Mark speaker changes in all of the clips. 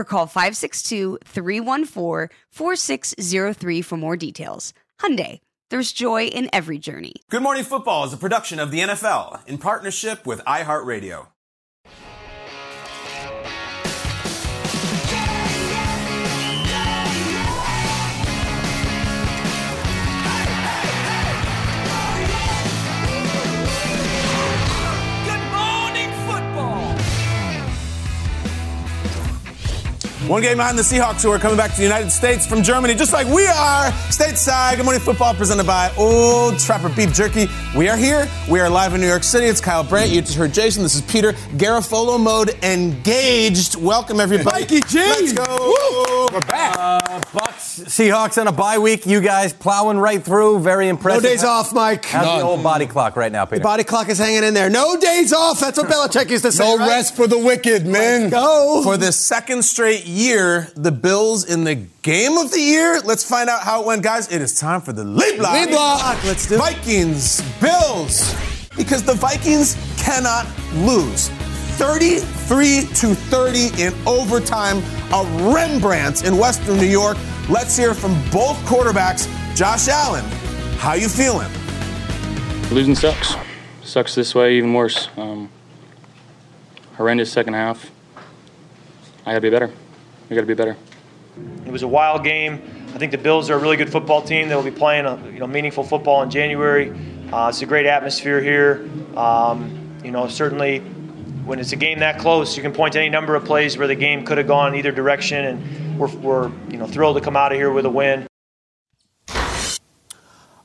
Speaker 1: or call 562-314-4603 for more details. Hyundai, there's joy in every journey.
Speaker 2: Good Morning Football is a production of the NFL in partnership with iHeartRadio. One game behind the Seahawks who are coming back to the United States from Germany, just like we are. Stateside, Good Morning Football presented by Old Trapper Beef Jerky. We are here. We are live in New York City. It's Kyle Brandt. You just heard Jason. This is Peter. Garafolo mode engaged. Welcome, everybody.
Speaker 3: Mikey G.
Speaker 2: Let's go. We're back.
Speaker 3: Uh, Bucks, Seahawks on a bye week. You guys plowing right through. Very impressive.
Speaker 4: No days off, Mike.
Speaker 3: How's the old body clock right now, Peter?
Speaker 4: The body clock is hanging in there. No days off. That's what Belichick used to say.
Speaker 2: No
Speaker 4: right?
Speaker 2: rest for the wicked, man.
Speaker 4: go.
Speaker 2: For the second straight year, the Bills in the game of the year. Let's find out how it went, guys. It is time for the lead block.
Speaker 4: Lead block. Let's do it.
Speaker 2: Vikings, Bills. Because the Vikings cannot lose. 33 to 30 in overtime. A Rembrandt in Western New York. Let's hear from both quarterbacks. Josh Allen, how you feeling?
Speaker 5: Losing sucks. Sucks this way even worse. Um, horrendous second half. I gotta be better. We gotta be better.
Speaker 6: It was a wild game. I think the Bills are a really good football team. They'll be playing a, you know, meaningful football in January. Uh, it's a great atmosphere here. Um, you know, certainly when it's a game that close, you can point to any number of plays where the game could have gone either direction, and we're, we're you know thrilled to come out of here with a win.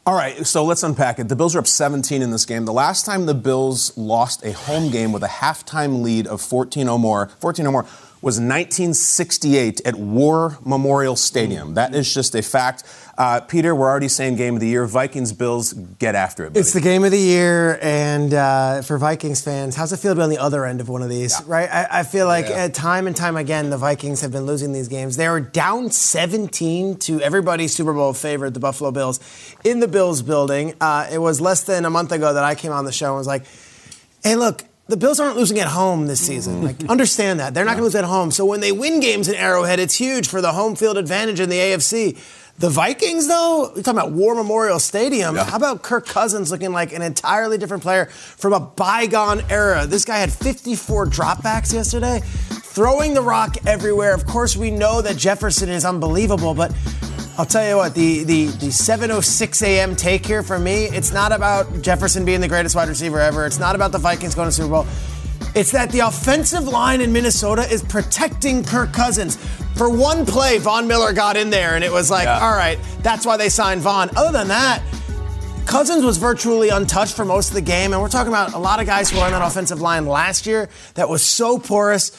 Speaker 2: All right, so let's unpack it. The Bills are up 17 in this game. The last time the Bills lost a home game with a halftime lead of 14 or more, 14 or more was 1968 at War Memorial Stadium. That is just a fact. Uh, Peter, we're already saying game of the year. Vikings, Bills, get after it. buddy.
Speaker 4: It's the game of the year, and uh, for Vikings fans, how's it feel to be on the other end of one of these? Right? I, I feel like uh, time and time again, the Vikings have been losing these games. They are down 17 to everybody's Super Bowl favorite, the Buffalo Bills, in the Bills building. Uh, it was less than a month ago that I came on the show and was like, "Hey, look." The Bills aren't losing at home this season. Like, mm-hmm. understand that. They're not going to lose at home. So when they win games in Arrowhead, it's huge for the home field advantage in the AFC. The Vikings, though, you're talking about War Memorial Stadium. How about Kirk Cousins looking like an entirely different player from a bygone era? This guy had 54 dropbacks yesterday, throwing the rock everywhere. Of course, we know that Jefferson is unbelievable, but I'll tell you what, the, the, the 7.06 a.m. take here for me, it's not about Jefferson being the greatest wide receiver ever. It's not about the Vikings going to Super Bowl. It's that the offensive line in Minnesota is protecting Kirk Cousins. For one play, Von Miller got in there, and it was like, all right, that's why they signed Von. Other than that, Cousins was virtually untouched for most of the game, and we're talking about a lot of guys who were on that offensive line last year that was so porous.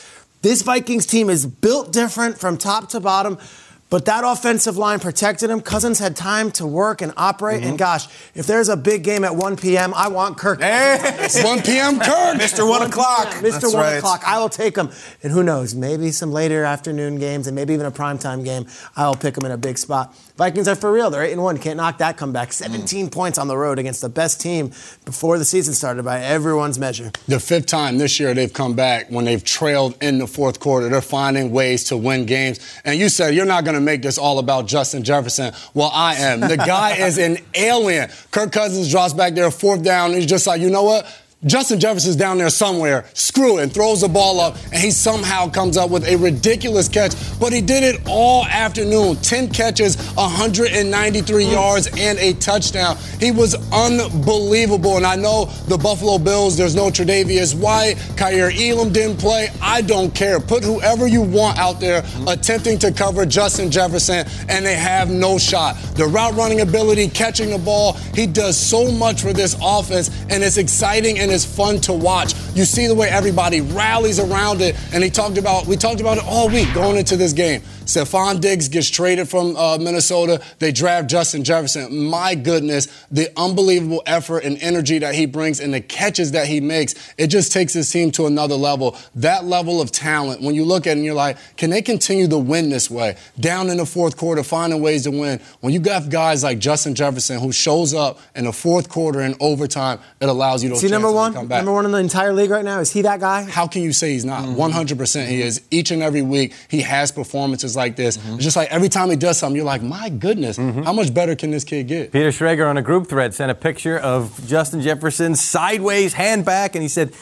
Speaker 4: This Vikings team is built different from top to bottom. But that offensive line protected him. Cousins had time to work and operate.
Speaker 2: Mm-hmm.
Speaker 4: And gosh, if there's a big game at 1 p.m., I want Kirk.
Speaker 2: Hey, 1 p.m. Kirk, Mr. 1 o'clock.
Speaker 4: Mr.
Speaker 2: That's
Speaker 4: 1
Speaker 2: right.
Speaker 4: o'clock. I will take him. And who knows, maybe some later afternoon games and maybe even a primetime game. I'll pick him in a big spot. Vikings are for real. They're 8 and 1. Can't knock that comeback. 17 points on the road against the best team before the season started by everyone's measure.
Speaker 7: The fifth time this year they've come back when they've trailed in the fourth quarter. They're finding ways to win games. And you said you're not going to make this all about Justin Jefferson. Well, I am. The guy is an alien. Kirk Cousins drops back there, fourth down. He's just like, you know what? Justin Jefferson's down there somewhere, screw it, and throws the ball up, and he somehow comes up with a ridiculous catch. But he did it all afternoon 10 catches, 193 yards, and a touchdown. He was unbelievable. And I know the Buffalo Bills, there's no Tre'Davious White, Kaiir Elam didn't play. I don't care. Put whoever you want out there attempting to cover Justin Jefferson, and they have no shot. The route running ability, catching the ball, he does so much for this offense, and it's exciting and fun to watch. You see the way everybody rallies around it, and he talked about we talked about it all week going into this game. Stefon Diggs gets traded from uh, Minnesota. They draft Justin Jefferson. My goodness, the unbelievable effort and energy that he brings and the catches that he makes, it just takes his team to another level. That level of talent, when you look at it and you're like, can they continue to win this way? Down in the fourth quarter, finding ways to win. When you got guys like Justin Jefferson who shows up in the fourth quarter and overtime, it allows you those
Speaker 4: Is he number
Speaker 7: to
Speaker 4: one?
Speaker 7: come back.
Speaker 4: Number one in the entire league right now? Is he that guy?
Speaker 7: How can you say he's not?
Speaker 4: Mm-hmm.
Speaker 7: 100% he is. Each and every week, he has performances like this.
Speaker 4: Mm-hmm.
Speaker 7: It's just like every time he does something, you're like, my goodness, how much better can this kid get?
Speaker 3: Peter Schrager on a group thread sent a picture of Justin Jefferson sideways, hand back, and he said,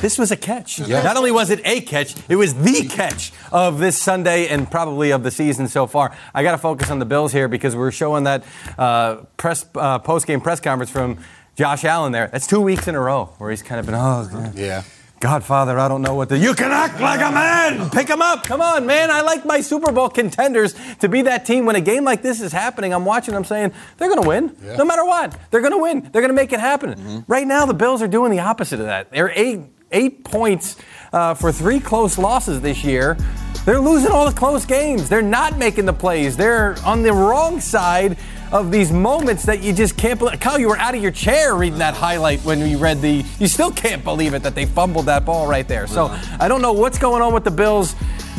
Speaker 3: this was a catch. Not only was it a catch, it was the catch of this Sunday and probably of the season so far. I got to focus on the Bills here because we're showing that uh, press uh, post-game press conference from Josh Allen there. That's two weeks in a row where he's kind of been, oh, man.
Speaker 7: Yeah.
Speaker 3: Godfather, I don't know what to. You can act like a man. Pick him up. Come on, man. I like my Super Bowl contenders to be that team. When a game like this is happening, I'm watching. I'm saying they're going to win, no matter what. They're going to win. They're going to make it happen. Right now, the Bills are doing the opposite of that. They're eight eight points uh, for three close losses this year. They're losing all the close games. They're not making the plays. They're on the wrong side of these moments that you just can't believe. Kyle, you were out of your chair reading that highlight when you read the. You still can't believe it that they fumbled that ball right there. So I don't know what's going on with the Bills.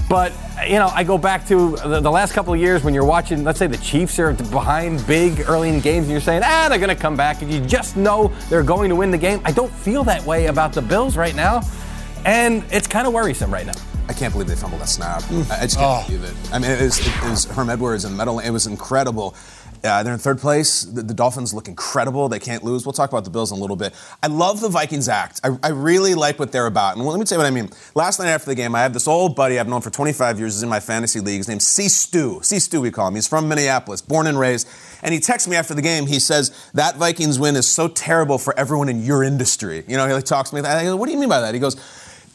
Speaker 3: But you know, I go back to the, the last couple of years when you're watching. Let's say the Chiefs are behind big early in games, and you're saying, "Ah, they're going to come back," and you just know they're going to win the game. I don't feel that way about the Bills right now, and it's kind of worrisome right now.
Speaker 2: I can't believe they fumbled that snap. I I just can't believe it. I mean, it was, it was Herm Edwards and Metal. It was incredible. Uh, they're in third place. The, the Dolphins look incredible. They can't lose. We'll talk about the Bills in a little bit. I love the Vikings act. I, I really like what they're about. And let me tell you what I mean. Last night after the game, I have this old buddy I've known for 25 years. He's in my fantasy league. His name's C. Stu. C. Stu, we call him. He's from Minneapolis, born and raised. And he texts me after the game. He says, That Vikings win is so terrible for everyone in your industry. You know, he like, talks to me. I go, What do you mean by that? He goes,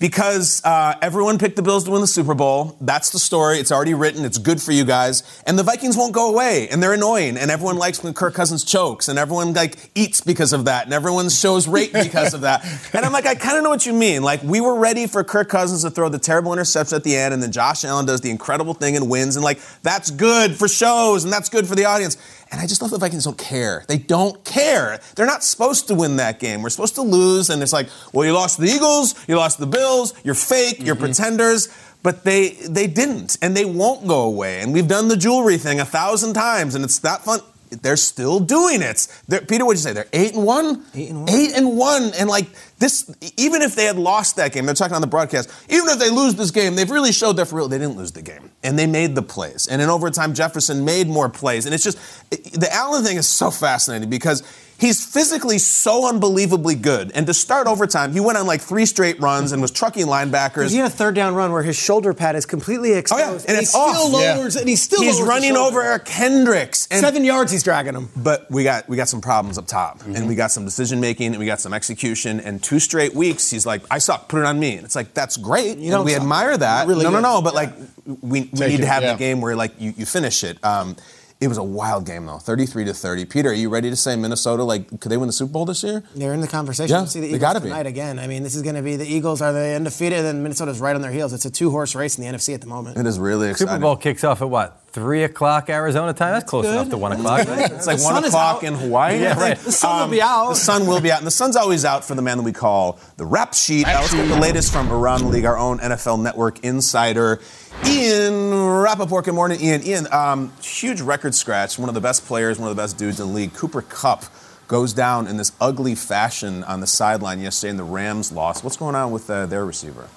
Speaker 2: because uh, everyone picked the Bills to win the Super Bowl. That's the story. It's already written. It's good for you guys. And the Vikings won't go away. And they're annoying. And everyone likes when Kirk Cousins chokes. And everyone like eats because of that. And everyone shows rate because of that. And I'm like, I kind of know what you mean. Like we were ready for Kirk Cousins to throw the terrible interception at the end, and then Josh Allen does the incredible thing and wins. And like that's good for shows, and that's good for the audience. And I just love the Vikings don't care. They don't care. They're not supposed to win that game. We're supposed to lose. And it's like, well, you lost to the Eagles, you lost to the Bills, you're fake, you're mm-hmm. pretenders. But they they didn't, and they won't go away. And we've done the jewelry thing a thousand times, and it's not fun. They're still doing it. They're, Peter, what'd you say? They're eight and one. Eight and one. Eight and one, and like this. Even if they had lost that game, they're talking on the broadcast. Even if they lose this game, they've really showed they're for real. They didn't lose the game, and they made the plays. And in overtime, Jefferson made more plays. And it's just the Allen thing is so fascinating because He's physically so unbelievably good. And to start overtime, he went on like three straight runs and was trucking linebackers.
Speaker 4: He had a third down run where his shoulder pad is completely exposed.
Speaker 2: Oh, yeah. And
Speaker 4: he
Speaker 2: it's
Speaker 4: still
Speaker 2: off.
Speaker 4: lowers,
Speaker 2: Yeah.
Speaker 4: and he still
Speaker 2: He's
Speaker 4: lowers his
Speaker 2: running over Eric Kendricks. And
Speaker 4: Seven yards he's dragging him.
Speaker 2: But we got we got some problems up top, and we got some decision making, and we got some execution. And two straight weeks, he's like, "I suck. Put it on me." And it's like that's great.
Speaker 4: You don't
Speaker 2: we
Speaker 4: suck.
Speaker 2: admire that.
Speaker 4: Really
Speaker 2: no, no,
Speaker 4: good.
Speaker 2: no. But like, we, we need
Speaker 7: it,
Speaker 2: to have
Speaker 7: yeah.
Speaker 2: the game where like you, you finish it. Um, it was a wild game though, 33 to 30. Peter, are you ready to say Minnesota? Like, could they win the Super Bowl this year?
Speaker 4: They're in the conversation.
Speaker 2: Yeah,
Speaker 4: see the
Speaker 2: they
Speaker 4: Eagles
Speaker 2: gotta be.
Speaker 4: tonight again. I mean, this is going to be the Eagles are they undefeated, and Minnesota's right on their heels. It's a two-horse race in the NFC at the moment.
Speaker 2: It is really exciting.
Speaker 3: Super Bowl kicks off at what? Three o'clock Arizona time. That's close enough to one o'clock.
Speaker 2: It's like one o'clock in Hawaii.
Speaker 3: Yeah, right.
Speaker 4: The sun will um, be out.
Speaker 2: The sun will be out, and the sun's always out for the man that we call the rap sheet. Let's get the latest from around the league. Our own NFL Network insider, Ian Rappaport. Good morning, Ian. Ian, um, huge record scratch. One of the best players, one of the best dudes in the league. Cooper Kupp goes down in this ugly fashion on the sideline yesterday, and the Rams lost. What's going on with uh, their receiver?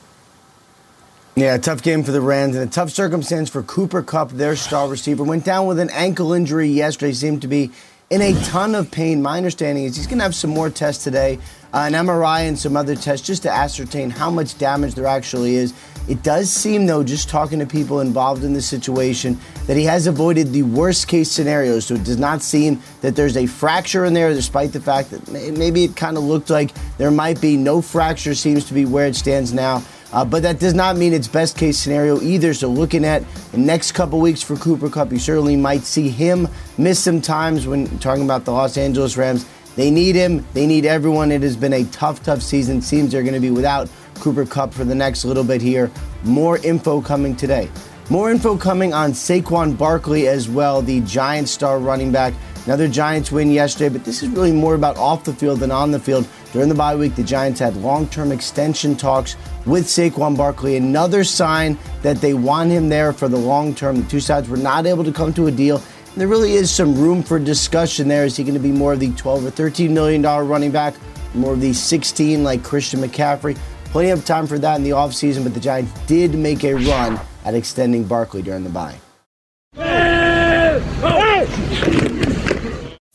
Speaker 8: Yeah, tough game for the Rams and a tough circumstance for Cooper Kupp, their star receiver. Went down with an ankle injury yesterday, seemed to be in a ton of pain. My understanding is he's going to have some more tests today, an MRI and some other tests just to ascertain how much damage there actually is. It does seem, though, just talking to people involved in the situation, that he has avoided the worst case scenario. So it does not seem that there's a fracture in there, despite the fact that maybe it kind of looked like there might be. No fracture seems to be where it stands now. Uh, but that does not mean it's best case scenario either. So looking at the next couple weeks for Cooper Kupp, you certainly might see him miss some times when talking about the Los Angeles Rams. They need him. They need everyone. It has been a tough, tough season. Seems they're going to be without Cooper Kupp for the next little bit here. More info coming today. More info coming on Saquon Barkley as well, the Giants star running back. Another Giants win yesterday, but this is really more about off the field than on the field. During the bye week, the Giants had long term extension talks with Saquon Barkley. Another sign that they want him there for the long term. The two sides were not able to come to a deal. There really is some room for discussion there. Is he going to be more of the 12 or 13 million dollar running back, more of the 16 like Christian McCaffrey? Plenty of time for that in the offseason, but the Giants did make a run at extending Barkley during the bye.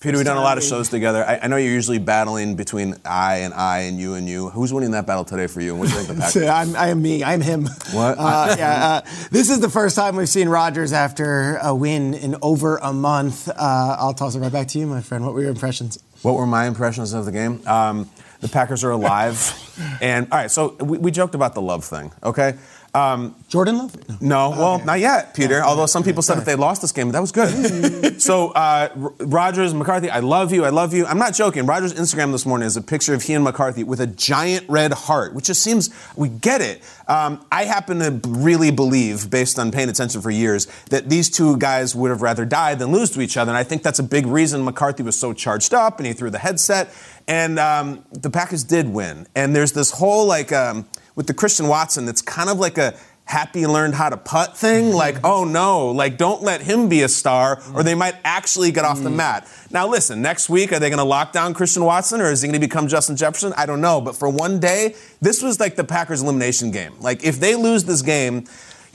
Speaker 2: Peter, we've done a lot of shows together. I, I know you're usually battling between I and I and you and you. Who's winning that battle today for you? And what do you think the Packers?
Speaker 4: I'm, I am me. I'm him.
Speaker 2: What?
Speaker 4: Uh, yeah, uh, this is the first time we've seen Rodgers after a win in over a month. Uh, I'll toss it right back to you, my friend. What were your impressions?
Speaker 2: What were my impressions of the game? Um, the Packers are alive. and all right, so we, we joked about the love thing, okay? Um,
Speaker 4: Jordan Love?
Speaker 2: no, well, not yet, Peter. Although some people said that they lost this game, that was good. so, uh, Rodgers, McCarthy, I love you, I love you. I'm not joking. Rodgers' Instagram this morning is a picture of he and McCarthy with a giant red heart, which just seems, we get it. Um, I happen to really believe, based on paying attention for years, that these two guys would have rather died than lose to each other. And I think that's a big reason McCarthy was so charged up and he threw the headset. And um, the Packers did win. And there's this whole, like, um, with the Christian Watson, that's kind of like a happy learned how to putt thing. Mm-hmm. Like, oh no, like don't let him be a star, or they might actually get off the mm-hmm. mat. Now, listen, next week, are they going to lock down Christian Watson, or is he going to become Justin Jefferson? I don't know. But for one day, this was like the Packers' elimination game. Like, if they lose this game,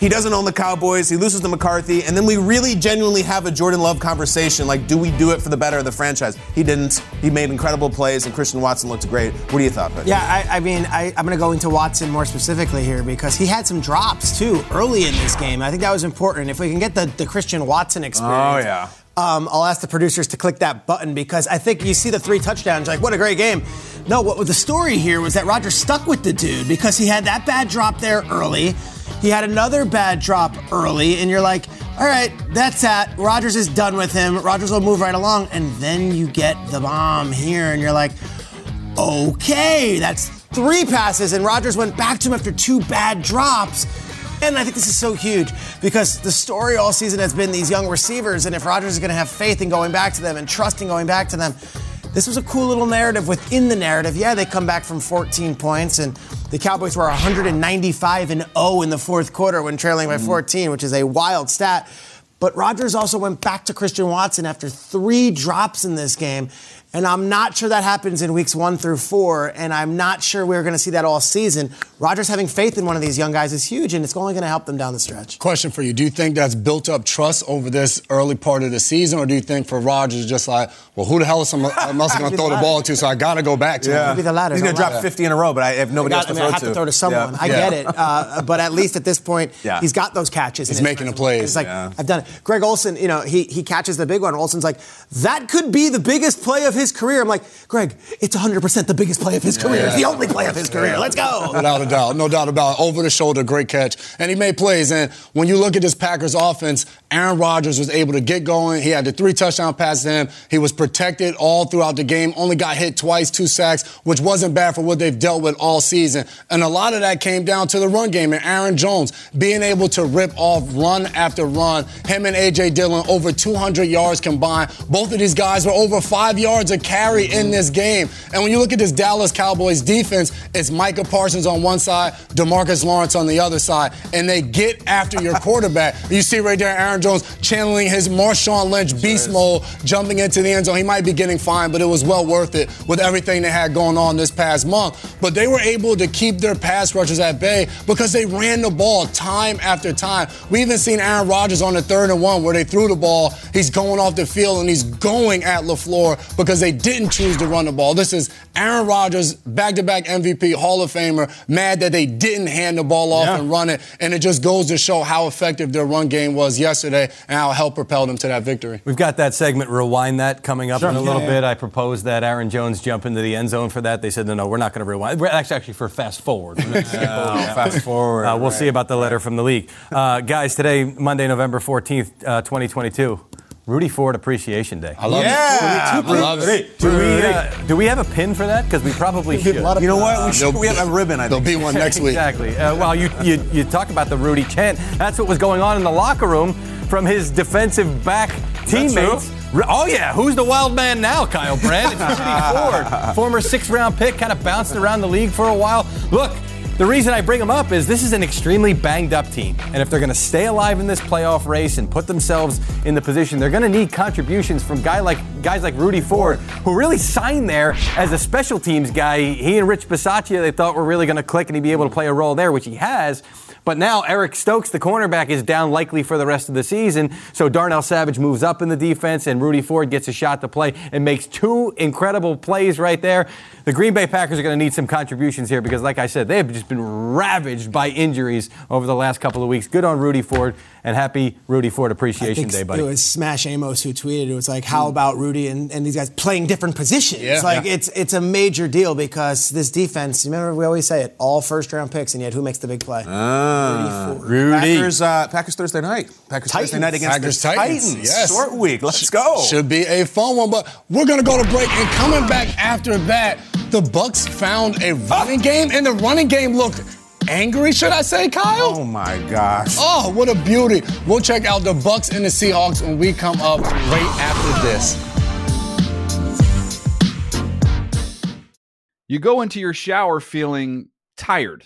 Speaker 2: he doesn't own the Cowboys. He loses to McCarthy, and then we really genuinely have a Jordan Love conversation. Like, do we do it for the better of the franchise? He didn't. He made incredible plays, and Christian Watson looked great. What do you thought? Buddy?
Speaker 4: Yeah, I, I mean, I, I'm going to go into Watson more specifically here because he had some drops too early in this game. I think that was important. If we can get the, the Christian Watson experience.
Speaker 2: Oh, yeah.
Speaker 4: Um, I'll ask the producers to click that button because I think you see the three touchdowns, you're like, what a great game. No, what was the story here was that Roger stuck with the dude because he had that bad drop there early. He had another bad drop early, and you're like, all right, that's that. Rodgers is done with him. Rodgers will move right along. And then you get the bomb here, and you're like, okay, that's three passes, and Rodgers went back to him after two bad drops. And I think this is so huge because the story all season has been these young receivers, and if Rodgers is going to have faith in going back to them and trusting going back to them, this was a cool little narrative within the narrative. Yeah, they come back from 14 points, and the Cowboys were 195 and 0 in the fourth quarter when trailing by mm-hmm. 14, which is a wild stat. But Rodgers also went back to Christian Watson after three drops in this game. And I'm not sure that happens in weeks one through four, and I'm not sure we're going to see that all season. Rodgers having faith in one of these young guys is huge, and it's only going to help them down the stretch.
Speaker 7: Question for you: Do you think that's built up trust over this early part of the season, or do you think for Rodgers, just like, well, who the hell is I'm else going to throw the ball to? So I got to go back to
Speaker 2: Yeah.
Speaker 7: him.
Speaker 4: Maybe the latter.
Speaker 2: He's going to drop
Speaker 4: lie.
Speaker 2: 50 in a row, but I have nobody
Speaker 4: I,
Speaker 2: else
Speaker 4: got,
Speaker 2: to
Speaker 4: I, mean,
Speaker 2: throw
Speaker 4: I have
Speaker 2: to.
Speaker 4: to throw to someone.
Speaker 2: Yeah.
Speaker 4: I
Speaker 7: Yeah.
Speaker 4: get it, uh, but at least at this point,
Speaker 2: Yeah.
Speaker 4: he's got those catches.
Speaker 7: He's making the
Speaker 4: resume.
Speaker 7: plays.
Speaker 4: It's like
Speaker 2: Yeah.
Speaker 4: I've done it. Greg Olsen, you know, he he catches the big one. Olsen's like, that could be the biggest play of his career. I'm like, Greg, it's 100% the biggest play of his career. It's the only play of his career. Let's go.
Speaker 7: Without a doubt. No doubt about it. Over the shoulder, great catch. And he made plays. And when you look at this Packers offense, Aaron Rodgers was able to get going. He had the three touchdown passes to him. He was protected all throughout the game. Only got hit twice, two sacks, which wasn't bad for what they've dealt with all season. And a lot of that came down to the run game and Aaron Jones being able to rip off run after run. Him and A.J. Dillon over 200 yards combined. Both of these guys were over five yards a carry in this game. And when you look at this Dallas Cowboys defense, it's Micah Parsons on one side, Demarcus Lawrence on the other side, and they get after your quarterback. You see right there Aaron Jones channeling his Marshawn Lynch beast mode, jumping into the end zone. He might be getting fined, but it was well worth it with everything they had going on this past month. But they were able to keep their pass rushers at bay because they ran the ball time after time. We even seen Aaron Rodgers on the third and one where they threw the ball. He's going off the field and he's going at LaFleur because they didn't choose to run the ball. This is Aaron Rodgers, back-to-back MVP, Hall of Famer, mad that they didn't hand the ball off
Speaker 3: Yeah.
Speaker 7: and run it. And it just goes to show how effective their run game was yesterday and how it helped propel them to that victory.
Speaker 3: We've got that segment, Rewind That, coming up
Speaker 7: Sure.
Speaker 3: in a little
Speaker 7: Yeah,
Speaker 3: bit. I proposed that Aaron Jones jump into the end zone for that. They said, no, no, we're not going to rewind. We're actually, actually for fast forward. We're gonna skip over that.
Speaker 8: fast forward,
Speaker 3: Uh, we'll
Speaker 8: right.
Speaker 3: see about the letter from the league. Uh, guys, today, Monday, November 14th, uh, 2022, Rudy Ford Appreciation Day.
Speaker 7: I love
Speaker 8: Yeah,
Speaker 7: it. I love it.
Speaker 3: Do we, uh, do we have a pin for that? Because we probably should.
Speaker 8: You know what? We, should, we have a ribbon, I
Speaker 7: There'll be one next week.
Speaker 3: Exactly. Uh, well, you, you, you talk about the Rudy chant. That's what was going on in the locker room from his defensive back teammates. Oh, yeah. Who's the wild man now, Kyle Brandt? It's Rudy Ford, former six round pick, kind of bounced around the league for a while. Look, the reason I bring them up is this is an extremely banged up team. And if they're going to stay alive in this playoff race and put themselves in the position, they're going to need contributions from guy like, guys like Rudy Ford, who really signed there as a special teams guy. He and Rich Bisaccia, they thought were really going to click and he'd be able to play a role there, which he has. But now Eric Stokes, the cornerback, is down likely for the rest of the season. So Darnell Savage moves up in the defense, and Rudy Ford gets a shot to play and makes two incredible plays right there. The Green Bay Packers are going to need some contributions here because, like I said, they have just been ravaged by injuries over the last couple of weeks. Good on Rudy Ford, and happy Rudy Ford Appreciation
Speaker 4: think
Speaker 3: Day,
Speaker 4: it
Speaker 3: buddy.
Speaker 4: was Smash Amos who tweeted. It was like, "How about Rudy and, and these guys playing different positions?"
Speaker 7: Yeah.
Speaker 4: like
Speaker 7: Yeah.
Speaker 4: it's it's a major deal because this defense. Remember, we always say it: all first round picks, and yet who makes the big play?
Speaker 2: Ah. Ah.
Speaker 3: Rudy.
Speaker 2: Packers, uh, Packers Thursday night. Packers Thursday night against
Speaker 7: Packers
Speaker 2: the
Speaker 7: Titans,
Speaker 2: Titans.
Speaker 7: yes.
Speaker 2: Short week. Let's go.
Speaker 7: Should be a fun one, but we're gonna go to break and coming back after that, the Bucks found a running game, and the running game looked angry, should I say, Kyle?
Speaker 2: Oh my gosh.
Speaker 7: Oh, what a beauty. We'll check out the Bucks and the Seahawks when we come up right after this.
Speaker 9: You go into your shower feeling tired,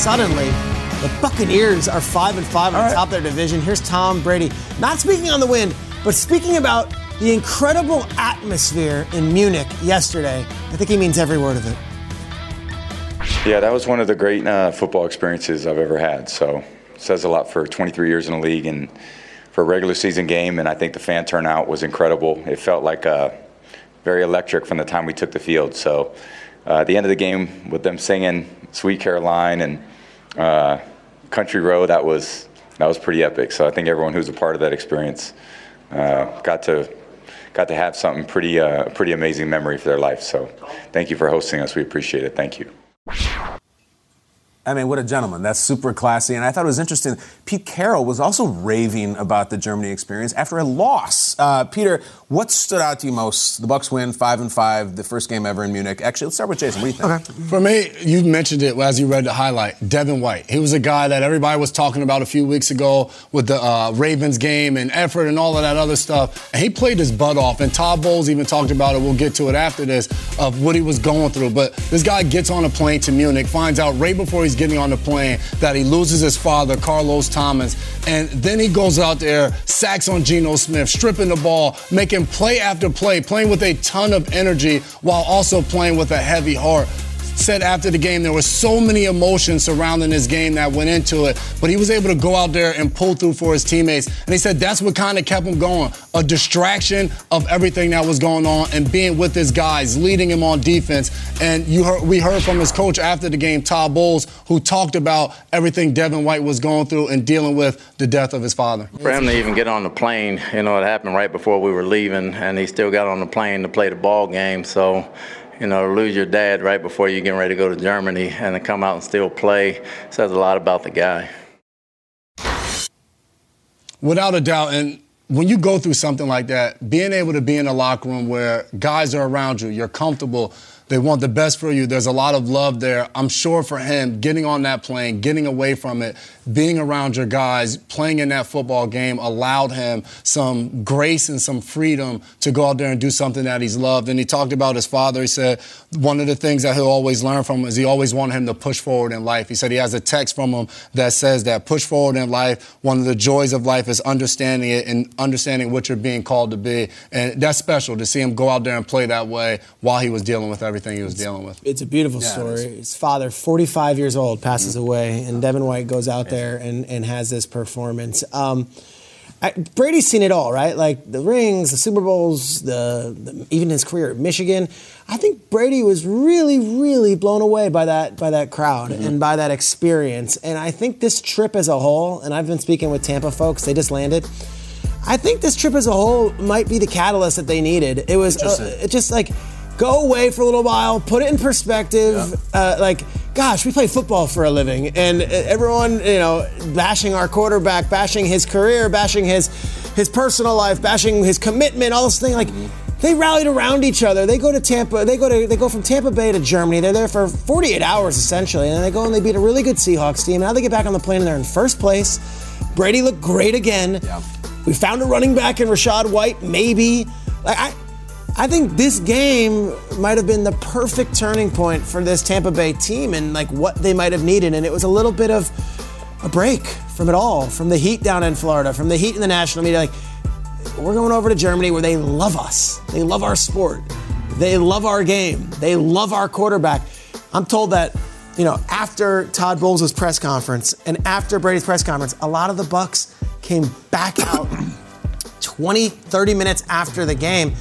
Speaker 4: Suddenly, the Buccaneers are five and five on top of their division. Here's Tom Brady, not speaking on the win, but speaking about the incredible atmosphere in Munich yesterday. I think he means every word of it.
Speaker 10: Yeah, that was one of the great uh, football experiences I've ever had. So it says a lot for 23 years in the league and for a regular season game. And I think the fan turnout was incredible. It felt like uh, very electric from the time we took the field. So uh, at the end of the game, with them singing "Sweet Caroline" and uh, "Country Road," that was that was pretty epic. So I think everyone who was a part of that experience uh, got to got to have something pretty uh, pretty amazing memory for their life. So thank you for hosting us. We appreciate it. Thank you.
Speaker 2: I mean, what a gentleman. That's super classy. And I thought it was interesting. Pete Carroll was also raving about the Germany experience after a loss. Uh, Peter, what stood out to you most? The Bucks win five and five, the first game ever in Munich. Actually, let's start with Jason. What do you think?
Speaker 7: For me, you mentioned it as you read the highlight. Devin White. He was a guy that everybody was talking about a few weeks ago with the uh, Ravens game and effort and all of that other stuff. And he played his butt off. And Todd Bowles even talked about it. We'll get to it after this of what he was going through. But this guy gets on a plane to Munich, finds out right before he's getting on the plane that he loses his father, Carlos Thomas. And then he goes out there, sacks on Geno Smith, stripping the ball, making play after play, playing with a ton of energy while also playing with a heavy heart said after the game there were so many emotions surrounding this game that went into it, but he was able to go out there and pull through for his teammates. And he said that's what kind of kept him going a distraction of everything that was going on and being with his guys, leading him on defense. And you heard, we heard from his coach after the game, Todd Bowles, who talked about everything Devin White was going through and dealing with the death of his father.
Speaker 11: For him to even get on the plane, you know, it happened right before we were leaving, and he still got on the plane to play the ball game. So, you know, lose your dad right before you're getting ready to go to Germany and to come out and still play says a lot about the guy.
Speaker 7: Without a doubt. And when you go through something like that, being able to be in a locker room where guys are around you, you're comfortable, they want the best for you. There's a lot of love there. I'm sure for him, getting on that plane, getting away from it, being around your guys, playing in that football game allowed him some grace and some freedom to go out there and do something that he's loved. And he talked about his father. He said one of the things that he'll always learn from is he always wanted him to push forward in life. He said he has a text from him that says that push forward in life. One of the joys of life is understanding it and understanding what you're being called to be. And that's special to see him go out there and play that way while he was dealing with everything he was dealing with.
Speaker 4: It's a beautiful
Speaker 7: Yeah,
Speaker 4: story. His father, 45 years old, passes
Speaker 7: Mm-hmm.
Speaker 4: away, and Devin White goes out there and, and has this performance. Um, I, Brady's seen it all, right? Like the rings, the Super Bowls, the, the even his career at Michigan. I think Brady was really, really blown away by that by that crowd
Speaker 7: Mm-hmm.
Speaker 4: and by that experience. And I think this trip as a whole, and I've been speaking with Tampa folks, they just landed. I think this trip as a whole might be the catalyst that they needed. It was uh, it just like go away for a little while, put it in perspective. Uh, like, gosh, we play football for a living, and everyone, you know, bashing our quarterback, bashing his career, bashing his his personal life, bashing his commitment, all this thing. Like, they rallied around each other. They go to Tampa. They go to they go from Tampa Bay to Germany. They're there for 48 hours essentially, and then they go and they beat a really good Seahawks team. Now they get back on the plane and they're in first place. Brady looked great again. We found a running back in Rachaad White, maybe. Like I, I think this game might have been the perfect turning point for this Tampa Bay team and like what they might have needed. And it was a little bit of a break from it all, from the heat down in Florida, from the heat in the national media. Like we're going over to Germany where they love us. They love our sport. They love our game. They love our quarterback. I'm told that, you know, after Todd Bowles' press conference and after Brady's press conference, a lot of the Bucks came back out 20, 30 minutes after the game,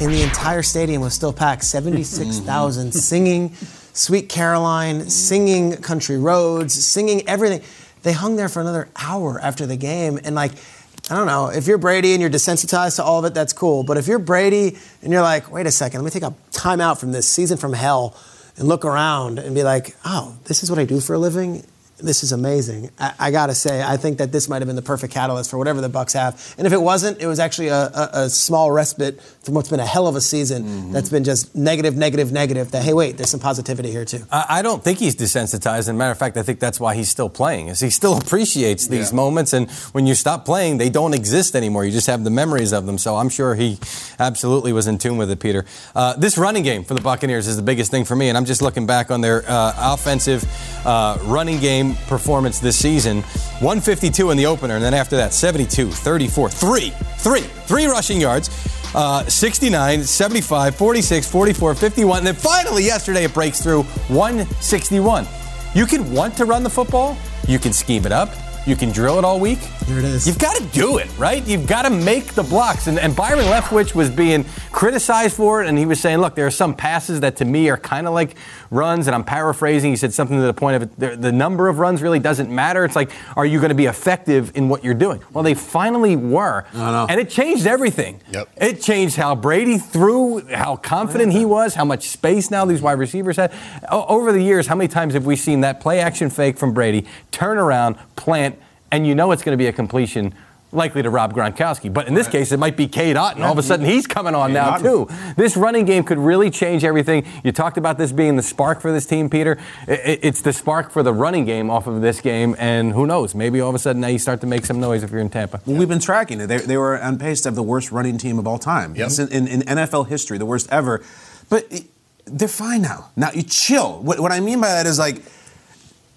Speaker 4: and the entire stadium was still packed 76,000 singing Sweet Caroline, singing Country Roads, singing everything. They hung there for another hour after the game, and like, I don't know. If you're Brady and you're desensitized to all of it, that's cool. But if you're Brady and you're like, wait a second, let me take a time out from this season from hell and look around and be like, oh, this is what I do for a living this is amazing. I, I got to say, I think that this might have been the perfect catalyst for whatever the Bucks have. And if it wasn't, it was actually a, a, a small respite from what's been a hell of a season mm-hmm. that's been just negative, negative, negative. That hey, wait, there's some positivity here too.
Speaker 3: I, I don't think he's desensitized. As a matter of fact, I think that's why he's still playing. Is he still appreciates these yeah. moments, and when you stop playing, they don't exist anymore. You just have the memories of them. So I'm sure he absolutely was in tune with it, Peter. Uh, this running game for the Buccaneers is the biggest thing for me, and I'm just looking back on their uh, offensive uh, running game performance this season 152 in the opener, and then after that, 72, 34, 3, 3, 3 rushing yards. Uh, 69, 75, 46, 44, 51, and then finally yesterday it breaks through 161. You can want to run the football, you can scheme it up, you can drill it all week.
Speaker 4: Here it is.
Speaker 3: You've got to do it, right? You've got to make the blocks. And, and Byron Leftwich was being criticized for it, and he was saying, look, there are some passes that to me are kind of like runs, and I'm paraphrasing. He said something to the point of it, the, the number of runs really doesn't matter. It's like, are you going to be effective in what you're doing? Well, they finally were. And it changed everything.
Speaker 7: Yep.
Speaker 3: It changed how Brady threw, how confident he was, how much space now these wide receivers had. O- over the years, how many times have we seen that play action fake from Brady turn around, plant, and you know it's going to be a completion likely to Rob Gronkowski. But in this case, it might be Cade Otton. All of a sudden, he's coming on now, too. This running game could really change everything. You talked about this being the spark for this team, Peter. It's the spark for the running game off of this game, and who knows? Maybe all of a sudden now you start to make some noise if you're in Tampa.
Speaker 2: Well, we've been tracking it. They, they were on pace to have the worst running team of all time.
Speaker 7: Yep.
Speaker 2: In, in, in, NFL history, the worst ever. But they're fine now. Now, you chill. What, what I mean by that is like,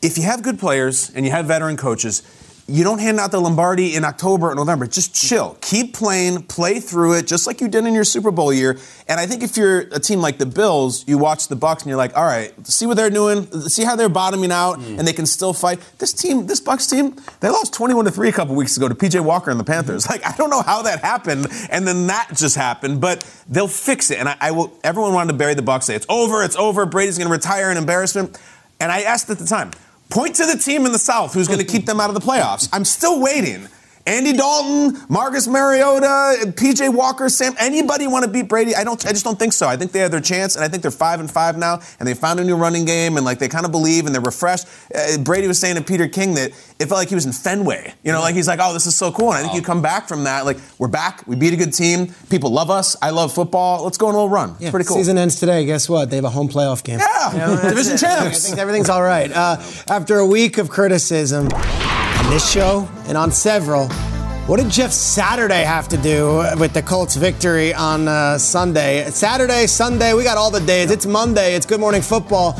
Speaker 2: if you have good players and you have veteran coaches, you don't hand out the Lombardi in October or November. Just chill. Keep playing, play through it, just like you did in your Super Bowl year. And I think if you're a team like the Bills, you watch the Bucks and you're like, all right, see what they're doing, see how they're bottoming out, mm. and they can still fight. This team, this Bucks team, they lost 21 to three a couple weeks ago to PJ Walker and the Panthers. Mm-hmm. Like I don't know how that happened, and then that just happened, but they'll fix it. And I, I will. Everyone wanted to bury the Bucks, say it's over, it's over. Brady's going to retire in embarrassment. And I asked at the time, Point to the team in the South who's going to keep them out of the playoffs. I'm still waiting. Andy Dalton, Marcus Mariota, PJ Walker, Sam, anybody want to beat Brady? I don't I just don't think so. I think they have their chance and I think they're 5 and 5 now and they found a new running game and like they kind of believe and they're refreshed. Uh, Brady was saying to Peter King that it felt like he was in Fenway. You know, like he's like, "Oh, this is so cool." And I think you come back from that like we're back. We beat a good team. People love us. I love football. Let's go on a little run.
Speaker 4: Yeah,
Speaker 2: it's pretty cool.
Speaker 4: Season ends today. Guess what? They have a home playoff game.
Speaker 2: Yeah.
Speaker 4: You know,
Speaker 2: Division
Speaker 4: it.
Speaker 2: champs.
Speaker 4: I think everything's all right. Uh, after a week of criticism on this show and on several, what did Jeff Saturday have to do with the Colts' victory on uh, Sunday? Saturday, Sunday, we got all the days. It's Monday. It's Good Morning Football.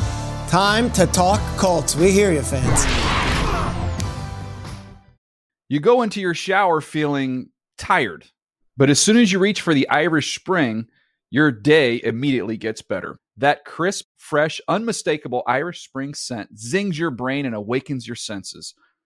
Speaker 4: Time to talk Colts. We hear you, fans.
Speaker 9: You go into your shower feeling tired, but as soon as you reach for the Irish Spring, your day immediately gets better. That crisp, fresh, unmistakable Irish Spring scent zings your brain and awakens your senses.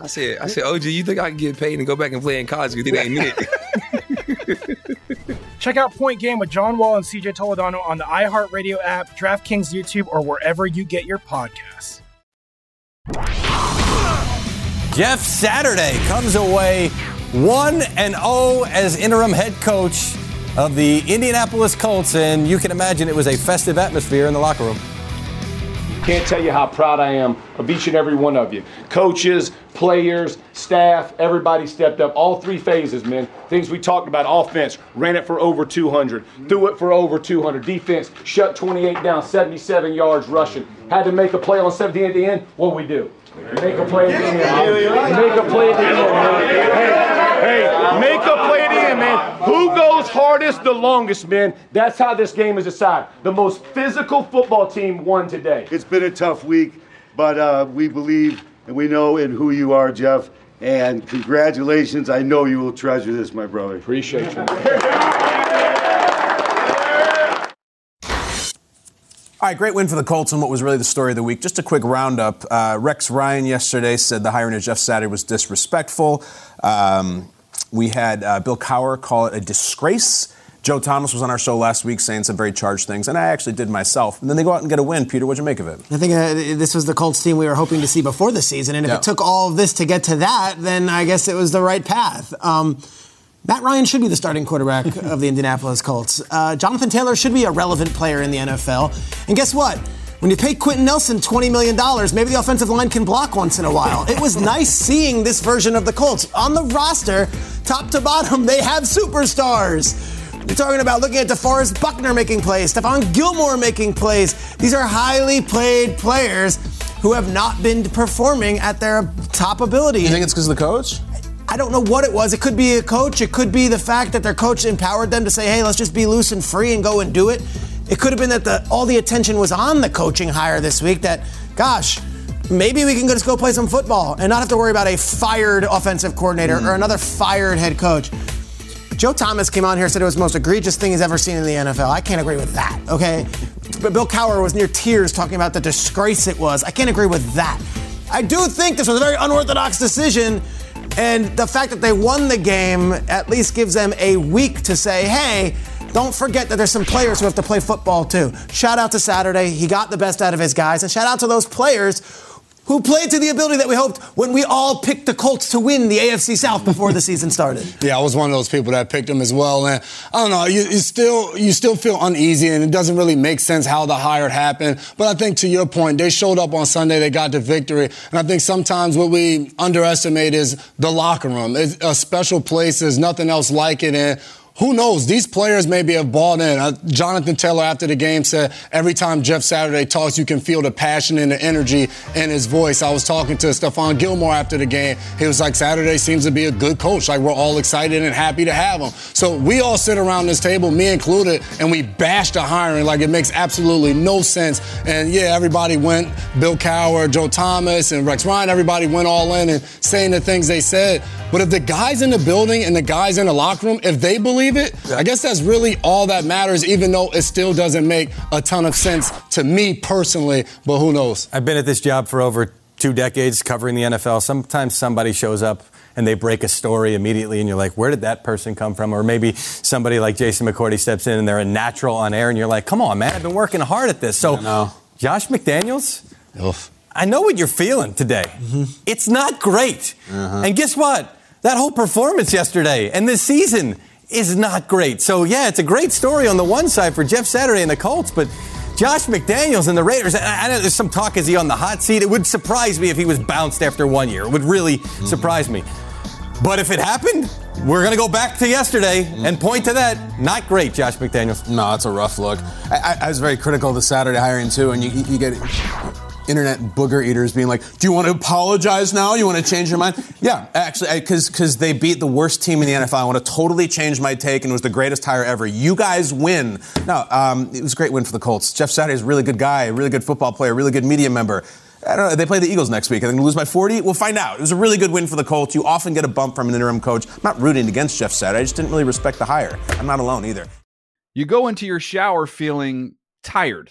Speaker 12: I said, I said, OG, you think I can get paid and go back and play in college? You think they ain't it?
Speaker 13: Check out Point Game with John Wall and CJ Toledano on the iHeartRadio app, DraftKings YouTube, or wherever you get your podcasts.
Speaker 3: Jeff Saturday comes away 1 and 0 as interim head coach of the Indianapolis Colts, and you can imagine it was a festive atmosphere in the locker room.
Speaker 14: Can't tell you how proud I am of each and every one of you. Coaches, players, staff, everybody stepped up. All three phases, man. Things we talked about offense, ran it for over 200, threw it for over 200. Defense, shut 28 down, 77 yards rushing. Had to make a play on 17 at the end. What we do? Make a play at the end. Make a play at the end. Hey, hey, make a play at end, man. Who goes hardest the longest, man? That's how this game is decided. The most physical football team won today.
Speaker 15: It's been a tough week, but uh, we believe and we know in who you are, Jeff. And congratulations. I know you will treasure this, my brother.
Speaker 14: Appreciate you.
Speaker 2: All right, great win for the Colts and what was really the story of the week. Just a quick roundup. Uh, Rex Ryan yesterday said the hiring of Jeff Saturday was disrespectful. Um, we had uh, Bill Cowher call it a disgrace. Joe Thomas was on our show last week saying some very charged things, and I actually did myself. And then they go out and get a win. Peter, what'd you make of it?
Speaker 4: I think uh, this was the Colts team we were hoping to see before the season, and if
Speaker 2: Yeah.
Speaker 4: it took all of this to get to that, then I guess it was the right path. Um, Matt Ryan should be the starting quarterback of the Indianapolis Colts. Uh, Jonathan Taylor should be a relevant player in the NFL. And guess what? When you pay Quenton Nelson $20 million, maybe the offensive line can block once in a while. It was nice seeing this version of the Colts. On the roster, top to bottom, they have superstars. You're talking about looking at DeForest Buckner making plays, Stephon Gilmore making plays. These are highly played players who have not been performing at their top ability. You
Speaker 2: think it's because of the coach?
Speaker 4: I don't know what it was. It could be a coach. It could be the fact that their coach empowered them to say, "Hey, let's just be loose and free and go and do it." It could have been that the, all the attention was on the coaching hire this week. That, gosh, maybe we can just go play some football and not have to worry about a fired offensive coordinator or mm. another fired head coach. Joe Thomas came on here and said it was the most egregious thing he's ever seen in the NFL. I can't agree with that, okay? But Bill Cowher was near tears talking about the disgrace it was. I can't agree with that. I do think this was a very unorthodox decision, and the fact that they won the game at least gives them a week to say, hey, don't forget that there's some players who have to play football too. Shout out to Saturday. He got the best out of his guys. And shout out to those players who played to the ability that we hoped when we all picked the Colts to win the AFC South before the season started.
Speaker 7: Yeah, I was one of those people that picked him as well. And I don't know, you, you still you still feel uneasy, and it doesn't really make sense how the hire happened. But I think to your point, they showed up on Sunday, they got the victory, and I think sometimes what we underestimate is the locker room. It's a special place. There's nothing else like it, and. Who knows? These players maybe have bought in. Uh, Jonathan Taylor after the game said every time Jeff Saturday talks, you can feel the passion and the energy in his voice. I was talking to Stephon Gilmore after the game. He was like, Saturday seems to be a good coach. Like, we're all excited and happy to have him. So we all sit around this table, me included, and we bash the hiring like it makes absolutely no sense. And yeah, everybody went, Bill Cowher, Joe Thomas, and Rex Ryan, everybody went all in and saying the things they said. But if the guys in the building and the guys in the locker room, if they believe it, I guess that's really all that matters, even though it still doesn't make a ton of sense to me personally. But who knows?
Speaker 3: I've been at this job for over two decades covering the NFL. Sometimes somebody shows up and they break a story immediately, and you're like, where did that person come from? Or maybe somebody like Jason McCourty steps in and they're a natural on air, and you're like, come on, man, I've been working hard at this. So, Josh McDaniels, I know what you're feeling today. It's not great. And guess what? That whole performance yesterday and this season is not great. So, yeah, it's a great story on the one side for Jeff Saturday and the Colts, but Josh McDaniels and the Raiders, I I know there's some talk, is he on the hot seat? It would surprise me if he was bounced after one year. It would really surprise me. But if it happened, we're going to go back to yesterday and point to that. Not great, Josh McDaniels.
Speaker 2: No, it's a rough look. I, I, was very critical of the Saturday hiring too, and you you get internet booger eaters being like, "Do you want to apologize now? You want to change your mind?" Yeah, actually, because because they beat the worst team in the NFL. I want to totally change my take, and it was the greatest hire ever. You guys win. No, um, it was a great win for the Colts. Jeff Saturday is a really good guy, a really good football player, a really good media member. I don't know. They play the Eagles next week. Are they going to lose by 40? We'll find out. It was a really good win for the Colts. You often get a bump from an interim coach. I'm not rooting against Jeff Saturday. I just didn't really respect the hire. I'm not alone either.
Speaker 9: You go into your shower feeling tired,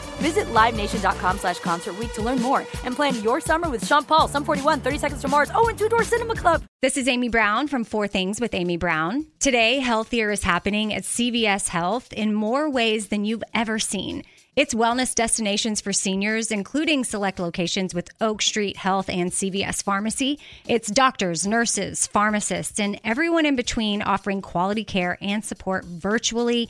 Speaker 16: Visit LiveNation.com slash Concert to learn more and plan your summer with Sean Paul, Sum 41, 30 Seconds to Mars, oh, and Two Door Cinema Club.
Speaker 17: This is Amy Brown from Four Things with Amy Brown. Today, healthier is happening at CVS Health in more ways than you've ever seen. It's wellness destinations for seniors, including select locations with Oak Street Health and CVS Pharmacy. It's doctors, nurses, pharmacists, and everyone in between offering quality care and support virtually